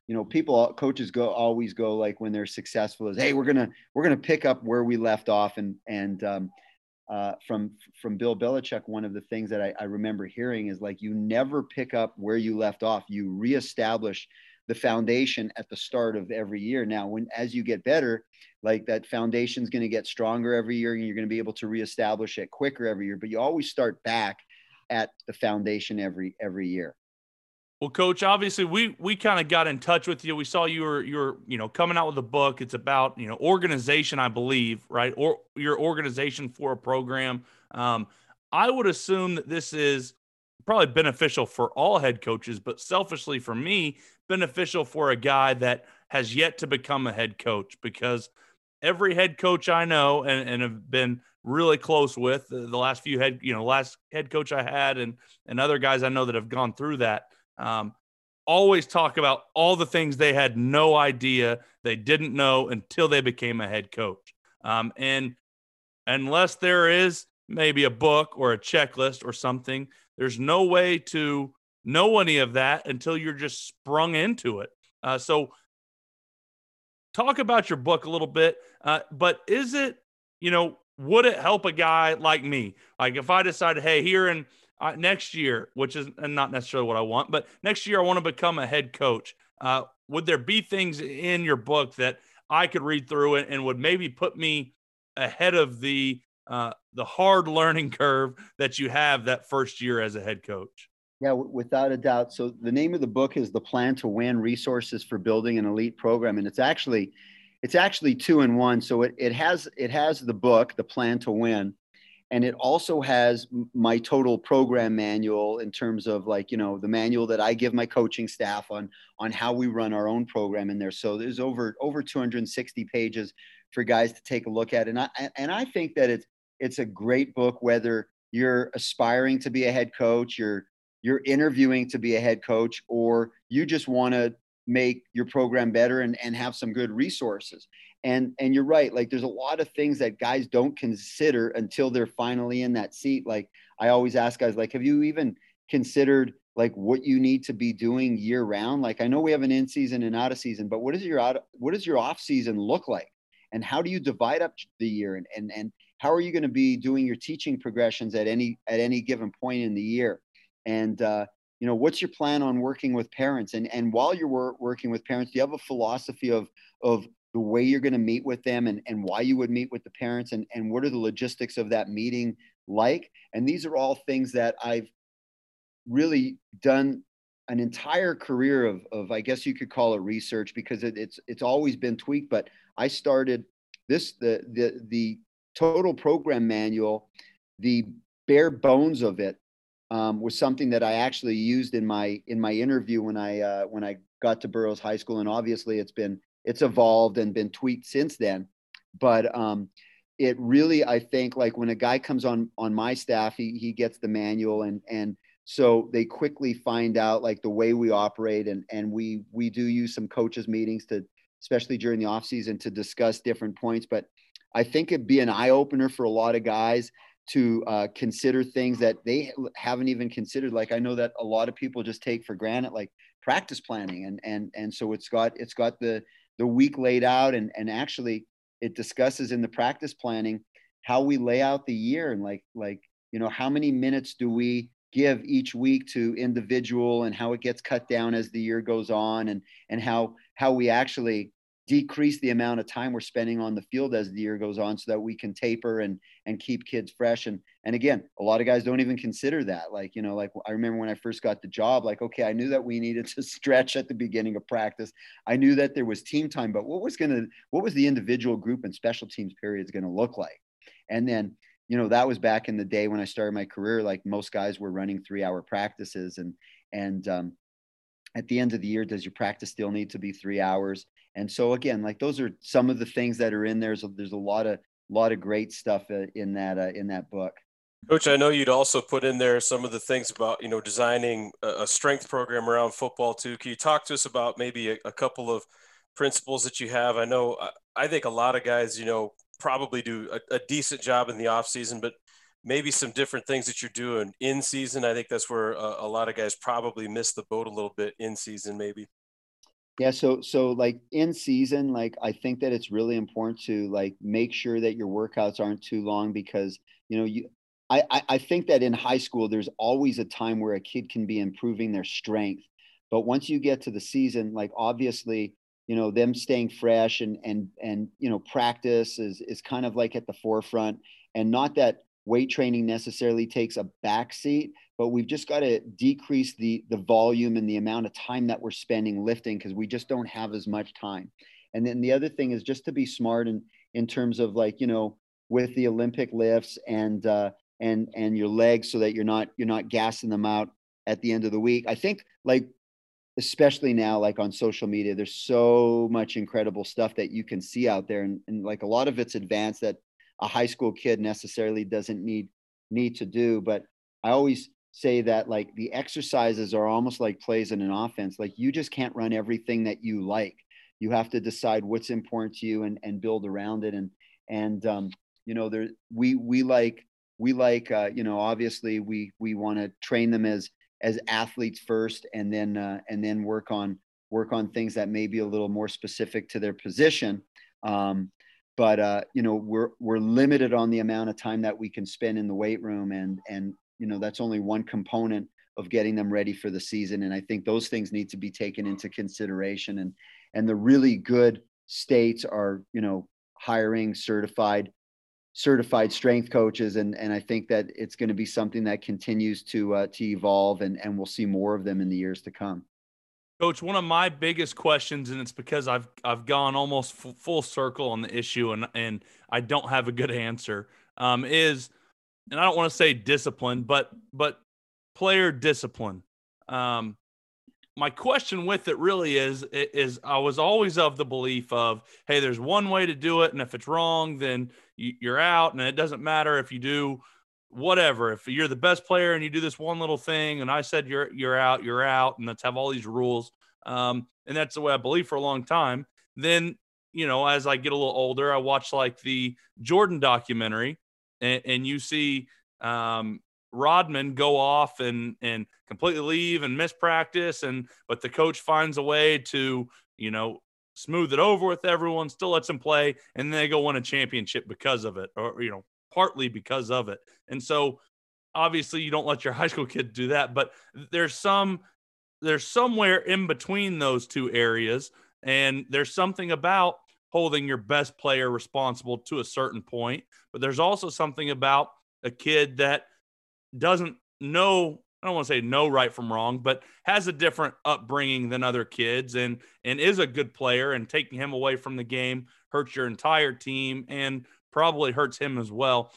you know, people coaches go always go like when they're successful is, hey, we're gonna we're gonna pick up where we left off, and and um, uh, from from Bill Belichick, one of the things that I, I remember hearing is like you never pick up where you left off. You reestablish the foundation at the start of every year. Now, when as you get better, like that foundation is going to get stronger every year, and you're going to be able to reestablish it quicker every year. But you always start back at the foundation every every year. Well, coach, obviously we we kind of got in touch with you. We saw you were you're you know coming out with a book. It's about you know organization, I believe, right? Or your organization for a program. Um, I would assume that this is probably beneficial for all head coaches, but selfishly for me, beneficial for a guy that has yet to become a head coach because every head coach I know and, and have been really close with the, last few head, you know, last head coach I had and and other guys I know that have gone through that um, always talk about all the things they had no idea they didn't know until they became a head coach. Um, and unless there is maybe a book or a checklist or something, there's no way to know any of that until you're just sprung into it. Uh, so, talk about your book a little bit. Uh, but is it, you know, would it help a guy like me? Like if I decided, hey, here in uh, next year, which is not necessarily what I want, but next year I want to become a head coach. Uh, would there be things in your book that I could read through and, and would maybe put me ahead of the uh, the hard learning curve that you have that first year as a head coach? Yeah, w- without a doubt. So the name of the book is "The Plan to Win: Resources for Building an Elite Program," and it's actually it's actually two in one. So it, it has it has the book, "The Plan to Win," and it also has my total program manual in terms of like you know the manual that i give my coaching staff on on how we run our own program in there so there's over over 260 pages for guys to take a look at and i and i think that it's it's a great book whether you're aspiring to be a head coach you're you're interviewing to be a head coach or you just want to make your program better and, and have some good resources. And and you're right like there's a lot of things that guys don't consider until they're finally in that seat. Like i always ask guys like have you even considered like what you need to be doing year round? Like i know we have an in season and out of season but what is your out what does your off season look like? And how do you divide up the year and and, and how are you going to be doing your teaching progressions at any at any given point in the year? And uh, you know what's your plan on working with parents? And and while you're wor- working with parents do you have a philosophy of of the way you're going to meet with them and, and why you would meet with the parents? And, and what are the logistics of that meeting like? And these are all things that i've really done an entire career of, of i guess you could call it research because it, it's it's always been tweaked but i started this the the the total program manual the bare bones of it um, was something that i actually used in my in my interview when i uh, when i got to burroughs high school and obviously it's been it's evolved and been tweaked since then. But um, it really, I think, like when a guy comes on on my staff, he he gets the manual and and so they quickly find out like the way we operate and and we we do use some coaches meetings to especially during the off season to discuss different points. But I think it'd be an eye opener for a lot of guys to uh, consider things that they haven't even considered. Like I know that a lot of people just take for granted, like practice planning, and and and so it's got it's got the the week laid out and and actually it discusses in the practice planning how we lay out the year and like like you know how many minutes do we give each week to individual and how it gets cut down as the year goes on and and how how we actually decrease the amount of time we're spending on the field as the year goes on so that we can taper and and keep kids fresh. And and again a lot of guys don't even consider that. Like you know like i remember when i first got the job like okay i knew that we needed to stretch at the beginning of practice. I knew that there was team time but what was going to what was the individual group and special teams periods going to look like? And then you know that was back in the day when i started my career like most guys were running three hour practices and and um, at the end of the year does your practice still need to be three hours and so again like those are some of the things that are in there so there's a lot of lot of great stuff uh, in that uh, in that book coach i know you'd also put in there some of the things about you know designing a strength program around football too can you talk to us about maybe a, a couple of principles that you have i know I think a lot of guys, you know, probably do a, a decent job in the off season, but maybe some different things that you're doing in season. I think that's where a, a lot of guys probably miss the boat a little bit in season, maybe. Yeah, so so like in season, like I think that it's really important to like make sure that your workouts aren't too long because you know you I, I think that in high school there's always a time where a kid can be improving their strength. But once you get to the season, like obviously, you know, them staying fresh and and and you know, practice is is kind of like at the forefront. And not that weight training necessarily takes a back seat, but we've just got to decrease the the volume and the amount of time that we're spending lifting because we just don't have as much time. And then the other thing is just to be smart in in terms of like you know with the olympic lifts and uh and and your legs so that you're not you're not gassing them out at the end of the week. I think like especially now like on social media there's so much incredible stuff that you can see out there and, and like a lot of it's advanced that a high school kid necessarily doesn't need need to do but i always say that like the exercises are almost like plays in an offense. Like you just can't run everything that you like. You have to decide what's important to you and, and build around it. And, and, um, you know, there, we, we like, we like, uh, you know, obviously we, we want to train them as, as athletes first and then, uh, and then work on, work on things that may be a little more specific to their position. Um, but uh, you know we're we're limited on the amount of time that we can spend in the weight room and and you know that's only one component of getting them ready for the season and i think those things need to be taken into consideration and and the really good states are you know hiring certified certified strength coaches and and i think that it's going to be something that continues to uh, to evolve and and we'll see more of them in the years to come. Coach one of my biggest questions and it's because i've i've gone almost f- full circle on the issue and and i don't have a good answer um, is and I don't want to say discipline, but but player discipline. Um, my question with it really is is I was always of the belief of hey, there's one way to do it, and if it's wrong, then you're out, and it doesn't matter if you do whatever. If you're the best player and you do this one little thing, and I said you're you're out, you're out, and let's have all these rules. Um, and that's the way I believe for a long time. Then you know, as I get a little older, I watch like the Jordan documentary, and, and you see um, Rodman go off and and completely leave and miss practice, and but the coach finds a way to you know smooth it over with everyone, still lets him play, and they go win a championship because of it, or you know partly because of it. And so obviously you don't let your high school kid do that, but there's some there's somewhere in between those two areas, and there's something about holding your best player responsible to a certain point. But there's also something about a kid that doesn't know I don't want to say know right from wrong, but has a different upbringing than other kids and and is a good player and taking him away from the game hurts your entire team and probably hurts him as well.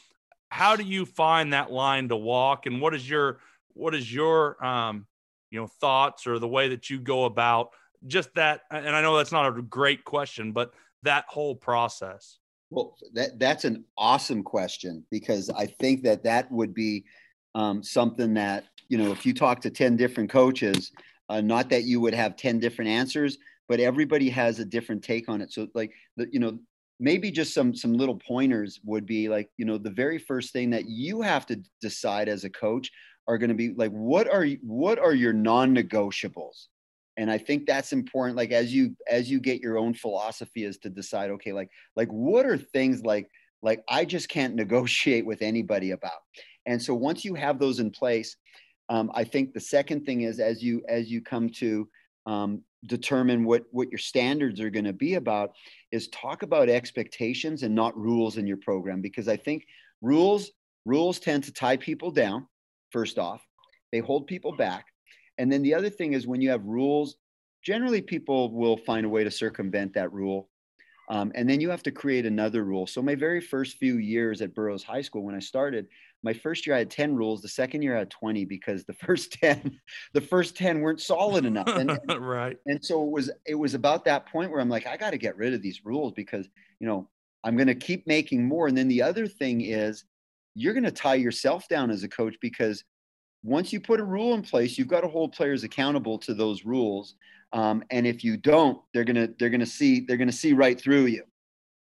How do you find that line to walk and what is your what is your um you know thoughts or the way that you go about just that and I know that's not a great question, but that whole process? Well, that that's an awesome question because I think that that would be um, something that you know if you talk to ten different coaches, uh, not that you would have ten different answers, but everybody has a different take on it. So like the, you know maybe just some some little pointers would be like you know the very first thing that you have to decide as a coach are going to be like what are what are your non-negotiables and i think that's important like as you as you get your own philosophy is to decide okay like like what are things like like i just can't negotiate with anybody about? And so once you have those in place um, i think the second thing is as you as you come to um, determine what what your standards are going to be about is talk about expectations and not rules in your program. Because i think rules rules tend to tie people down first off. They hold people back and then the other thing is when you have rules, generally people will find a way to circumvent that rule. Um, and then you have to create another rule. So my very first few years at Burroughs High School, when I started, my first year I had 10 rules. The second year I had 20 because the first 10, the first 10 weren't solid enough. And, right. And so it was, it was about that point where I'm like, I got to get rid of these rules because, you know, I'm going to keep making more. And then the other thing is you're going to tie yourself down as a coach because once you put a rule in place, you've got to hold players accountable to those rules. Um, and if you don't, they're gonna they're gonna see they're gonna see right through you.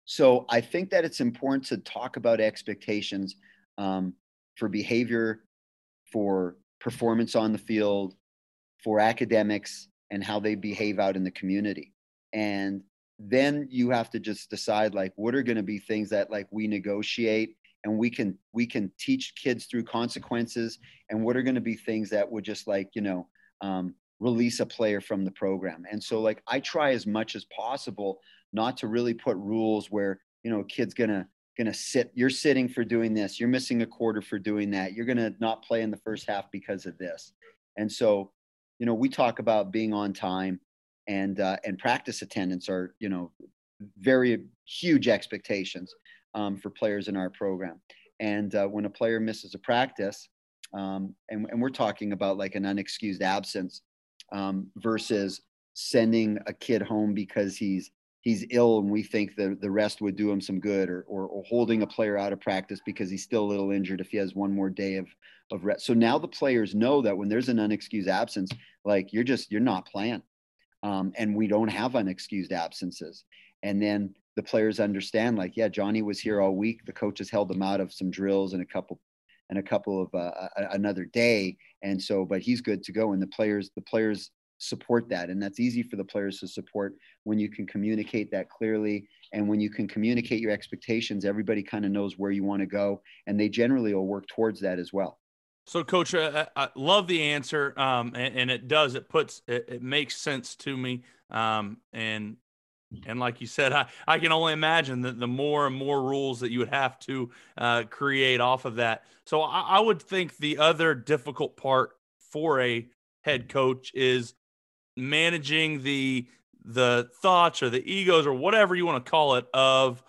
so I think that it's important to talk about expectations um, for behavior, for performance on the field, for academics, and how they behave out in the community. And then you have to just decide like what are going to be things that like we negotiate and we can we can teach kids through consequences and what are going to be things that would just like you know um, release a player from the program. And so like i try as much as possible not to really put rules where you know a kid's gonna gonna sit you're sitting for doing this. You're missing a quarter for doing that. You're gonna not play in the first half because of this. And so you know we talk about being on time and uh, and practice attendance are you know very huge expectations um, for players in our program and uh, when a player misses a practice um, and, and we're talking about like an unexcused absence um, versus sending a kid home because he's he's ill and we think the, the rest would do him some good or, or, or, holding a player out of practice because he's still a little injured if he has one more day of, of rest. So now the players know that when there's an unexcused absence, like you're just, you're not playing. Um, and we don't have unexcused absences. And then the players understand like, yeah, Johnny was here all week. The coaches held him out of some drills and a couple and a couple of uh, another day. And so, but he's good to go. And the players, the players support that and that's easy for the players to support when you can communicate that clearly and when you can communicate your expectations everybody kind of knows where you want to go and they generally will work towards that as well so coach uh, i love the answer um, and, and, it does it puts it, it makes sense to me um, and and like you said, I, I can only imagine that the more and more rules that you would have to uh, create off of that. So I, I, would think the other difficult part for a head coach is managing the the thoughts or the egos or whatever you want to call it of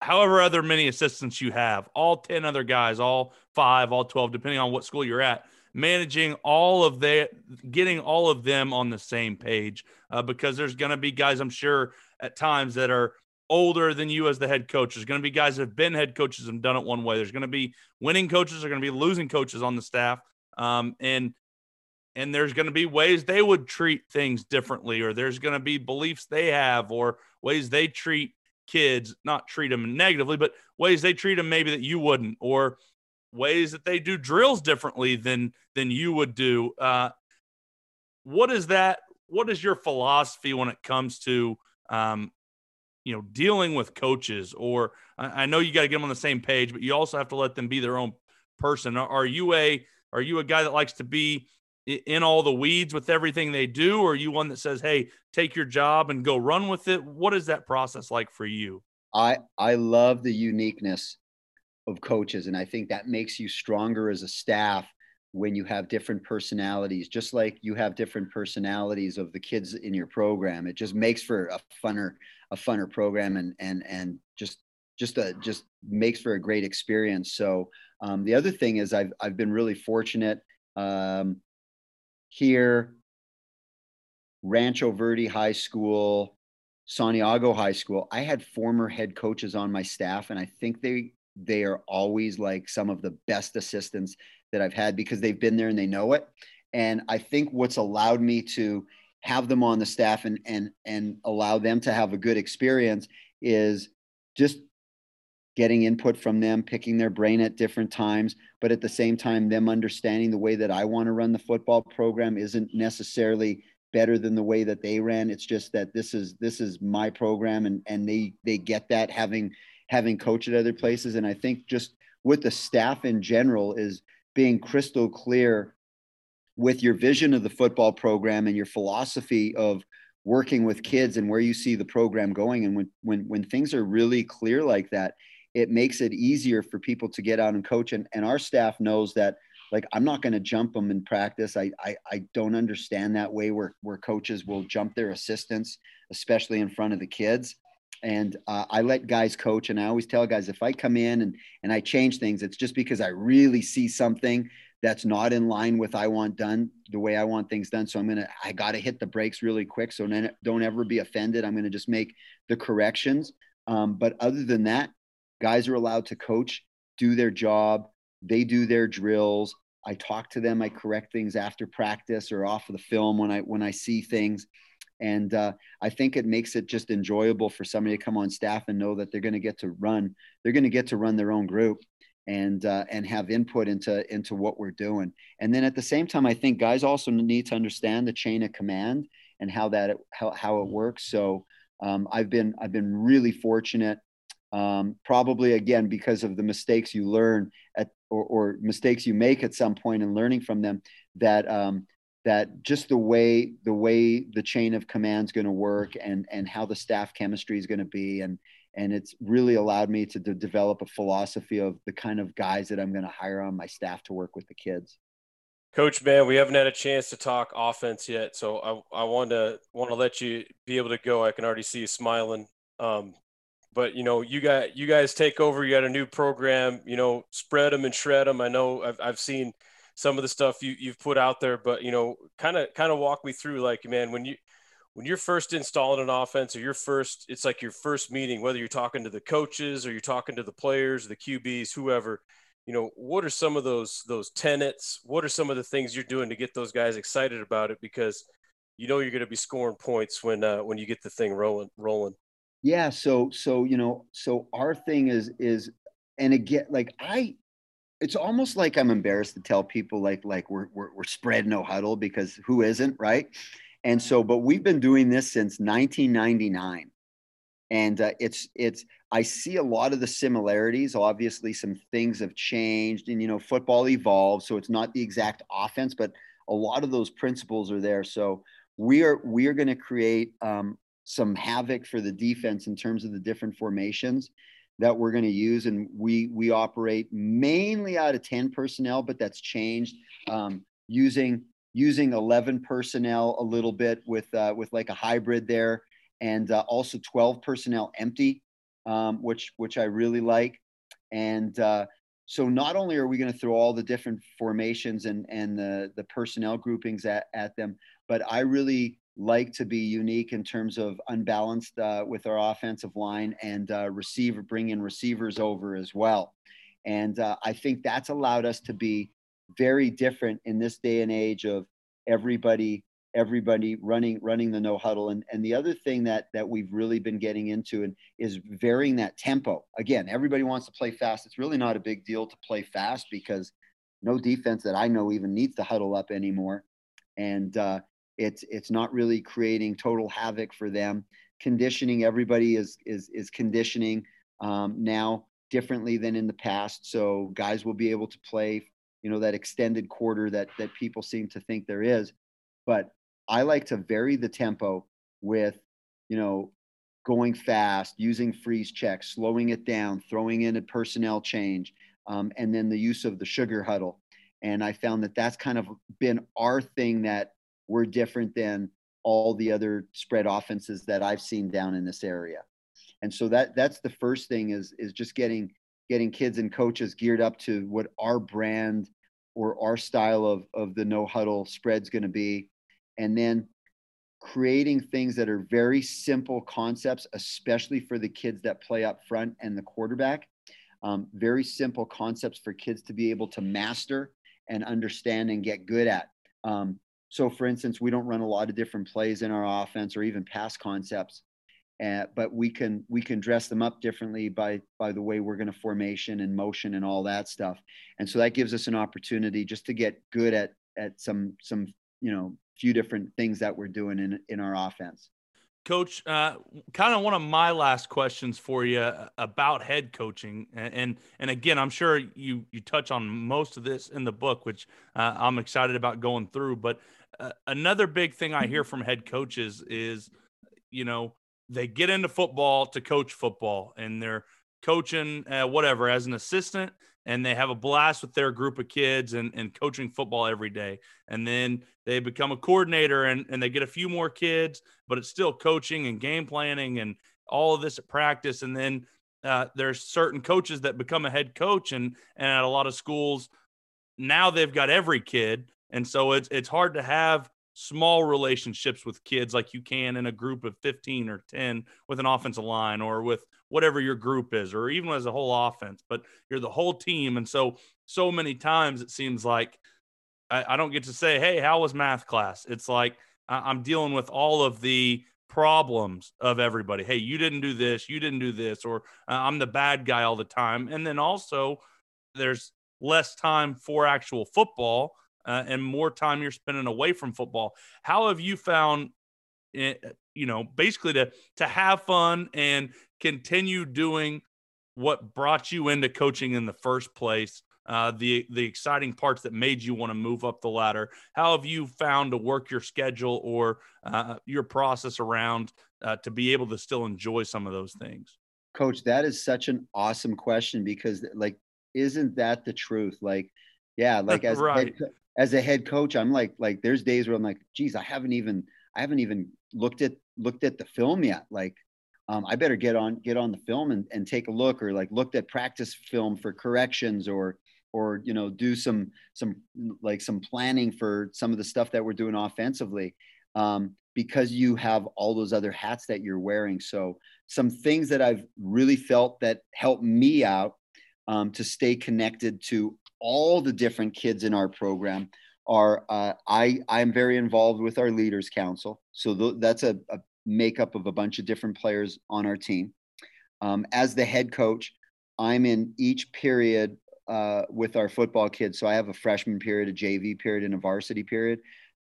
however other many assistants you have all 10 other guys all 5 all 12 depending on what school you're at managing all of the getting all of them on the same page uh, because there's going to be guys i'm sure at times that are older than you as the head coach. There's going to be guys that have been head coaches and done it one way. There's going to be winning coaches there's going to be losing coaches on the staff. Um, and and there's going to be ways they would treat things differently or there's going to be beliefs they have or ways they treat kids not treat them negatively but ways they treat them maybe that you wouldn't or ways that they do drills differently than than you would do. Uh, what is that what is your philosophy when it comes to um, you know dealing with coaches or i, I know you got to get them on the same page but you also have to let them be their own person. Are you a are you a guy that likes to be in all the weeds with everything they do? Or are you one that says hey take your job and go run with it? What is that process like for you? I i love the uniqueness of coaches and i think that makes you stronger as a staff when you have different personalities just like you have different personalities of the kids in your program. It just makes for a funner a funner program and and and just just a just makes for a great experience. So um, the other thing is i've i've been really fortunate um, here, Rancho Verde High School, Santiago High School, I had former head coaches on my staff, and I think they they are always like some of the best assistants that I've had because they've been there and they know it. And I think what's allowed me to have them on the staff and and and allow them to have a good experience is just getting input from them, picking their brain at different times, but at the same time, them understanding the way that I want to run the football program isn't necessarily better than the way that they ran. It's just that this is this is my program, and and they they get that having having coached at other places. And I think just with the staff in general is being crystal clear with your vision of the football program and your philosophy of working with kids and where you see the program going and when when when things are really clear like that it makes it easier for people to get out and coach. And, and our staff knows that like I'm not going to jump them in practice. I, I I don't understand that way where where coaches will jump their assistants, especially in front of the kids. And uh, I let guys coach, and I always tell guys if I come in and and I change things, it's just because I really see something that's not in line with I want done the way I want things done. So I'm gonna I got to hit the brakes really quick. So don't ever be offended. I'm gonna just make the corrections. Um, but other than that, guys are allowed to coach, do their job. They do their drills. I talk to them. I correct things after practice or off of the film when I when I see things. And uh, I think it makes it just enjoyable for somebody to come on staff and know that they're going to get to run. They're going to get to run their own group and uh, and have input into into what we're doing. And then at the same time, I think guys also need to understand the chain of command and how that how how it works. So um, I've been I've been really fortunate. Um, probably again because of the mistakes you learn at or, or, mistakes you make at some point and learning from them that um, that just the way the way the chain of command is going to work and and how the staff chemistry is going to be and and it's really allowed me to develop a philosophy of the kind of guys that I'm going to hire on my staff to work with the kids. Coach, man, we haven't had a chance to talk offense yet, so I, I want to want to let you be able to go. I can already see you smiling. Um, but you know, you got you guys take over. You got a new program. You know, spread them and shred them. I know I've I've seen some of the stuff you you've put out there, but you know, kind of kind of walk me through like, man, when you when you're first installing an offense or your first, it's like your first meeting, whether you're talking to the coaches or you're talking to the players, the QBs, whoever, you know, what are some of those those tenets? What are some of the things you're doing to get those guys excited about it? Because you know you're going to be scoring points when uh, when you get the thing rolling rolling. Yeah. So so you know so our thing is is and again like I it's almost like I'm embarrassed to tell people like like we're we're, we're spread no huddle because who isn't right and so, but we've been doing this since 1999. And uh, it's, it's, I see a lot of the similarities. Obviously, some things have changed and, you know, football evolves. So it's not the exact offense, but a lot of those principles are there. So we are, we are going to create um, some havoc for the defense in terms of the different formations that we're going to use and we we operate mainly out of 10 personnel but that's changed um, using using 11 personnel a little bit with uh, with like a hybrid there, and uh, also 12 personnel empty, um, which which I really like. And uh, so not only are we going to throw all the different formations and and the the personnel groupings at, at them, but I really like to be unique in terms of unbalanced uh, with our offensive line and uh, receiver bring in receivers over as well. And uh, I think that's allowed us to be very different in this day and age of everybody everybody running running the no huddle and and the other thing that that we've really been getting into and is varying that tempo. Again everybody wants to play fast. It's really not a big deal to play fast because no defense that i know even needs to huddle up anymore. And uh, it's it's not really creating total havoc for them. Conditioning everybody is is is conditioning um, now differently than in the past. So guys will be able to play you know that extended quarter that that people seem to think there is. But i like to vary the tempo with you know going fast using freeze checks slowing it down throwing in a personnel change um, and then the use of the sugar huddle. And i found that that's kind of been our thing that we're different than all the other spread offenses that i've seen down in this area and so that that's the first thing is is just getting getting kids and coaches geared up to what our brand or our style of, of the no huddle spread's going to be. And then creating things that are very simple concepts, especially for the kids that play up front and the quarterback. Um, very simple concepts for kids to be able to master and understand and get good at. Um, so, for instance, we don't run a lot of different plays in our offense or even pass concepts uh, but we can we can dress them up differently by by the way we're going to formation and motion and all that stuff. And so that gives us an opportunity just to get good at at some some you know few different things that we're doing in in our offense. Coach uh, kind of one of my last questions for you uh, about head coaching and, and and, again i'm sure you you touch on most of this in the book which uh, i'm excited about going through but uh, another big thing i hear from head coaches is you know they get into football to coach football and they're coaching uh, whatever as an assistant and they have a blast with their group of kids and, and coaching football every day. And then they become a coordinator and, and they get a few more kids but it's still coaching and game planning and all of this at practice. And then uh, there's certain coaches that become a head coach and and at a lot of schools now they've got every kid and so it's it's hard to have small relationships with kids like you can in a group of 15 or 10 with an offensive line or with whatever your group is or even as a whole offense but you're the whole team and so so many times it seems like I, I don't get to say hey how was math class it's like I'm dealing with all of the problems of everybody. Hey, you didn't do this, you didn't do this, or uh, I'm the bad guy all the time. And then also, there's less time for actual football uh, and more time you're spending away from football. How have you found, it, you know, basically to to have fun and continue doing what brought you into coaching in the first place? Uh, the the exciting parts that made you want to move up the ladder. How have you found to work your schedule or uh, your process around uh, to be able to still enjoy some of those things? Coach, that is such an awesome question because, like, isn't that the truth? Like, yeah, like as right. head, as a head coach, I'm like, like, there's days where I'm like, geez, I haven't even, I haven't even looked at looked at the film yet. Like, um, I better get on get on the film and, and take a look, or like looked at practice film for corrections, or or you know do some some like some planning for some of the stuff that we're doing offensively um, because you have all those other hats that you're wearing so some things that i've really felt that help me out um, to stay connected to all the different kids in our program are uh, i i'm very involved with our leaders council so th- that's a, a makeup of a bunch of different players on our team um, as the head coach i'm in each period uh, with our football kids. So I have a freshman period, a JV period, and a varsity period.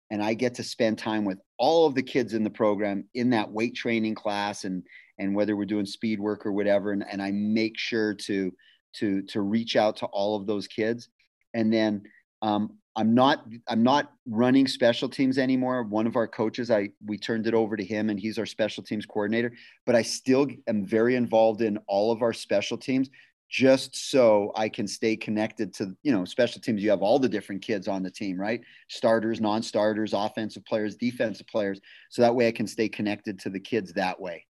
And I get to spend time with all of the kids in the program in that weight training class and and whether we're doing speed work or whatever. And, and I make sure to to to reach out to all of those kids. And then um, I'm not I'm not running special teams anymore. One of our coaches, I we turned it over to him, and he's our special teams coordinator. But I still am very involved in all of our special teams just so I can stay connected to, you know, special teams. You have all the different kids on the team, right? Starters, non starters, offensive players, defensive players. So that way I can stay connected to the kids that way.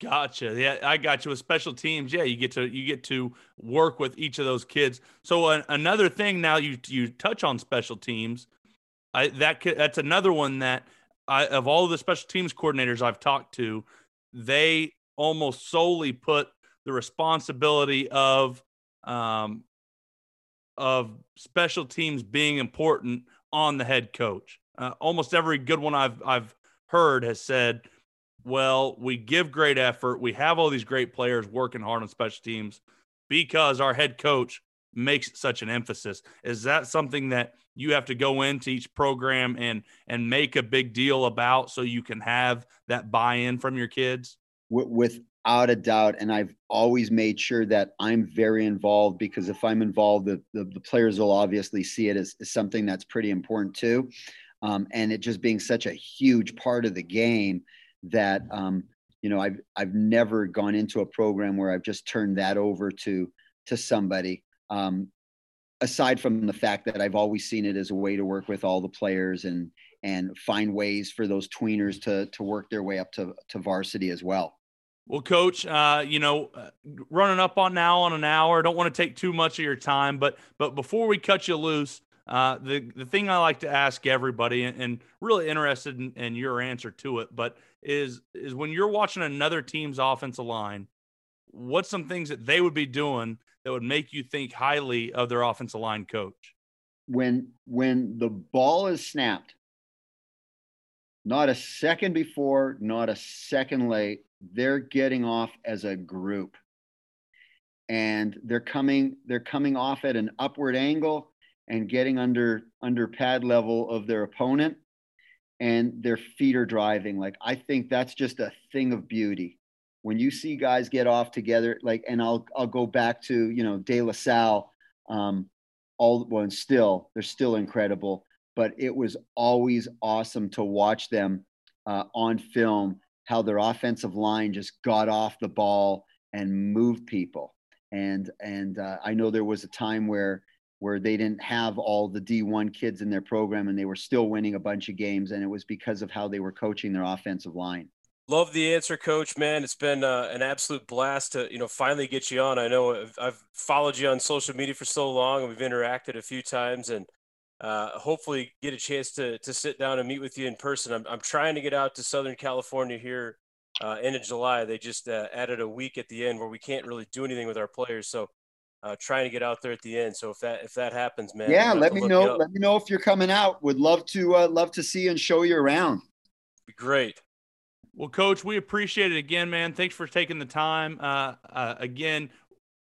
Gotcha. Yeah, I got you with special teams. Yeah, you get to you get to work with each of those kids. So uh, another thing now you you touch on special teams. I that that's another one that I of all the special teams coordinators I've talked to, they almost solely put the responsibility of um, of special teams being important on the head coach. Uh, almost every good one I've I've heard has said, "Well, we give great effort. We have all these great players working hard on special teams because our head coach makes such an emphasis." Is that something that you have to go into each program and and make a big deal about so you can have that buy-in from your kids? Without a doubt. And I've always made sure that I'm very involved because if I'm involved, the, the, the players will obviously see it as, as, something that's pretty important too. Um, and it just being such a huge part of the game that, um, you know, I've, I've never gone into a program where I've just turned that over to, to somebody. Um, aside from the fact that I've always seen it as a way to work with all the players and, and find ways for those tweeners to, to work their way up to, to varsity as well. Well, coach, uh, you know, uh, running up on now on an hour. Don't want to take too much of your time, but but before we cut you loose, uh, the the thing I like to ask everybody, and, and really interested in, in, your answer to it, but is is when you're watching another team's offensive line, what's some things that they would be doing that would make you think highly of their offensive line coach? When when the ball is snapped, not a second before, not a second late they're getting off as a group and they're coming they're coming off at an upward angle and getting under under pad level of their opponent and their feet are driving like i think that's just a thing of beauty when you see guys get off together like and i'll i'll go back to you know de la salle um all well and still they're still incredible but it was always awesome to watch them uh, on film how their offensive line just got off the ball and moved people. And and uh, I know there was a time where where they didn't have all the D1 kids in their program and they were still winning a bunch of games and it was because of how they were coaching their offensive line. Love the answer, Coach. Man, it's been uh, an absolute blast to you know finally get you on. I know I've, I've, followed you on social media for so long, and we've interacted a few times, and uh, hopefully get a chance to to sit down and meet with you in person. I'm I'm trying to get out to Southern California here uh, end of July. They just uh, added a week at the end where we can't really do anything with our players. So uh, trying to get out there at the end. So if that if that happens, man, yeah, let me know. Let me know if you're coming out. Would love to uh, love to see and show you around. great. Well, Coach, we appreciate it again, man. Thanks for taking the time. Uh, uh, again,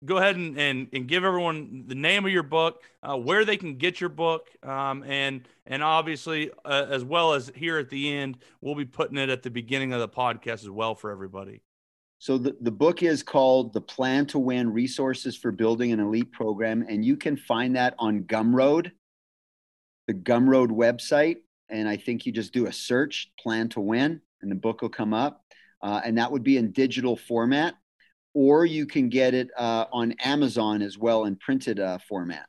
go ahead and, and, and give everyone the name of your book, uh, where they can get your book, um, and and obviously uh, as well as here at the end, we'll be putting it at the beginning of the podcast as well for everybody. So the, the book is called The Plan to Win Resources for Building an Elite Program, and you can find that on Gumroad, the Gumroad website. And I think you just do a search, Plan to Win, and the book will come up. Uh, and that would be in digital format, or you can get it uh, on Amazon as well in printed uh, format.